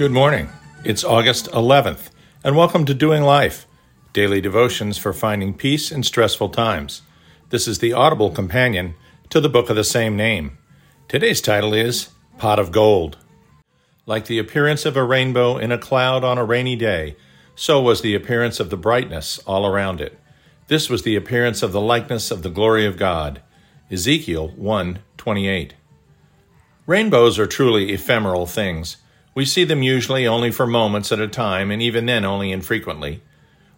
Good morning. It's August 11th, and welcome to Doing Life, daily devotions for finding peace in stressful times. This is the audible companion to the book of the same name. Today's title is Pot of Gold. Like the appearance of a rainbow in a cloud on a rainy day, so was the appearance of the brightness all around it. This was the appearance of the likeness of the glory of God. Ezekiel 1 28. Rainbows are truly ephemeral things. We see them usually only for moments at a time, and even then only infrequently.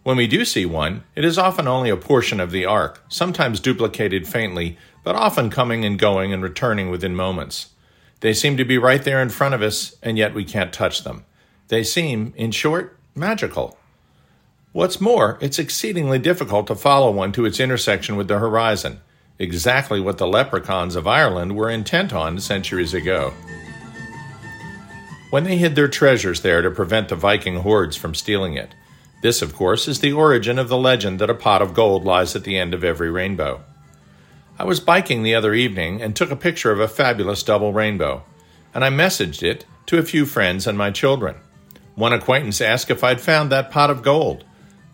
When we do see one, it is often only a portion of the arc, sometimes duplicated faintly, but often coming and going and returning within moments. They seem to be right there in front of us, and yet we can't touch them. They seem, in short, magical. What's more, it's exceedingly difficult to follow one to its intersection with the horizon, exactly what the leprechauns of Ireland were intent on centuries ago when they hid their treasures there to prevent the Viking hordes from stealing it. This, of course, is the origin of the legend that a pot of gold lies at the end of every rainbow. I was biking the other evening and took a picture of a fabulous double rainbow, and I messaged it to a few friends and my children. One acquaintance asked if I'd found that pot of gold.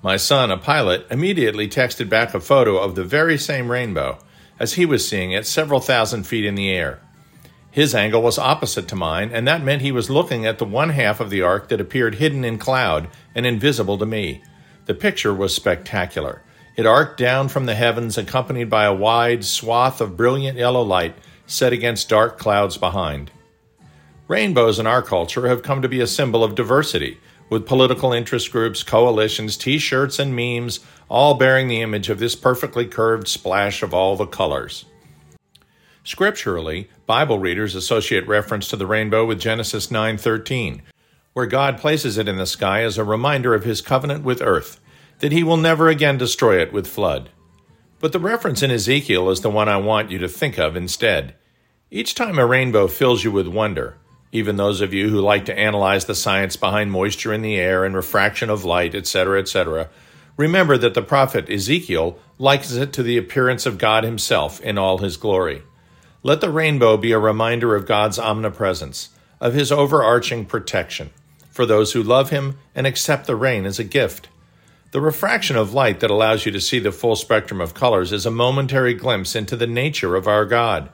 My son, a pilot, immediately texted back a photo of the very same rainbow, as he was seeing it several thousand feet in the air. His angle was opposite to mine, and that meant he was looking at the one half of the arc that appeared hidden in cloud and invisible to me. The picture was spectacular. It arced down from the heavens, accompanied by a wide swath of brilliant yellow light set against dark clouds behind. Rainbows in our culture have come to be a symbol of diversity, with political interest groups, coalitions, t shirts, and memes all bearing the image of this perfectly curved splash of all the colors. Scripturally, Bible readers associate reference to the rainbow with Genesis 9:13, where God places it in the sky as a reminder of his covenant with earth, that he will never again destroy it with flood. But the reference in Ezekiel is the one I want you to think of instead. Each time a rainbow fills you with wonder, even those of you who like to analyze the science behind moisture in the air and refraction of light, etc., etc., remember that the prophet Ezekiel likens it to the appearance of God himself in all his glory. Let the rainbow be a reminder of God's omnipresence, of His overarching protection, for those who love Him and accept the rain as a gift. The refraction of light that allows you to see the full spectrum of colors is a momentary glimpse into the nature of our God.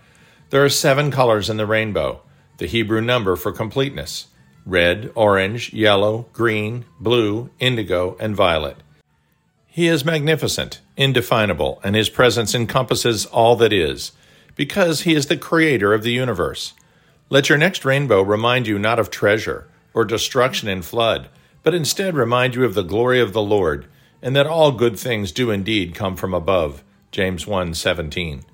There are seven colors in the rainbow, the Hebrew number for completeness red, orange, yellow, green, blue, indigo, and violet. He is magnificent, indefinable, and his presence encompasses all that is because he is the creator of the universe. Let your next rainbow remind you not of treasure or destruction and flood, but instead remind you of the glory of the Lord, and that all good things do indeed come from above. James 1:17.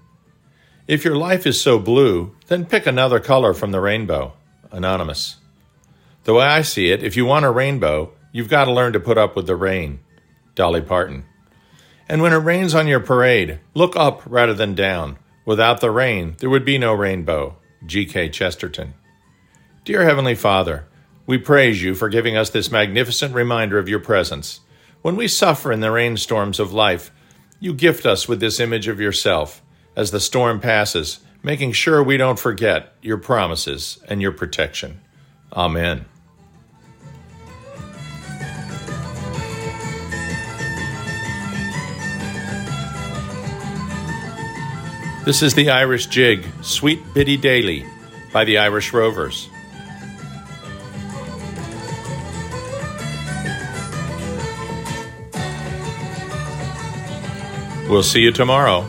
If your life is so blue, then pick another color from the rainbow. Anonymous. The way I see it, if you want a rainbow, you've got to learn to put up with the rain. Dolly Parton. And when it rains on your parade, look up rather than down. Without the rain, there would be no rainbow. G.K. Chesterton. Dear Heavenly Father, we praise you for giving us this magnificent reminder of your presence. When we suffer in the rainstorms of life, you gift us with this image of yourself as the storm passes, making sure we don't forget your promises and your protection. Amen. This is the Irish jig, Sweet Biddy Daly, by the Irish Rovers. We'll see you tomorrow.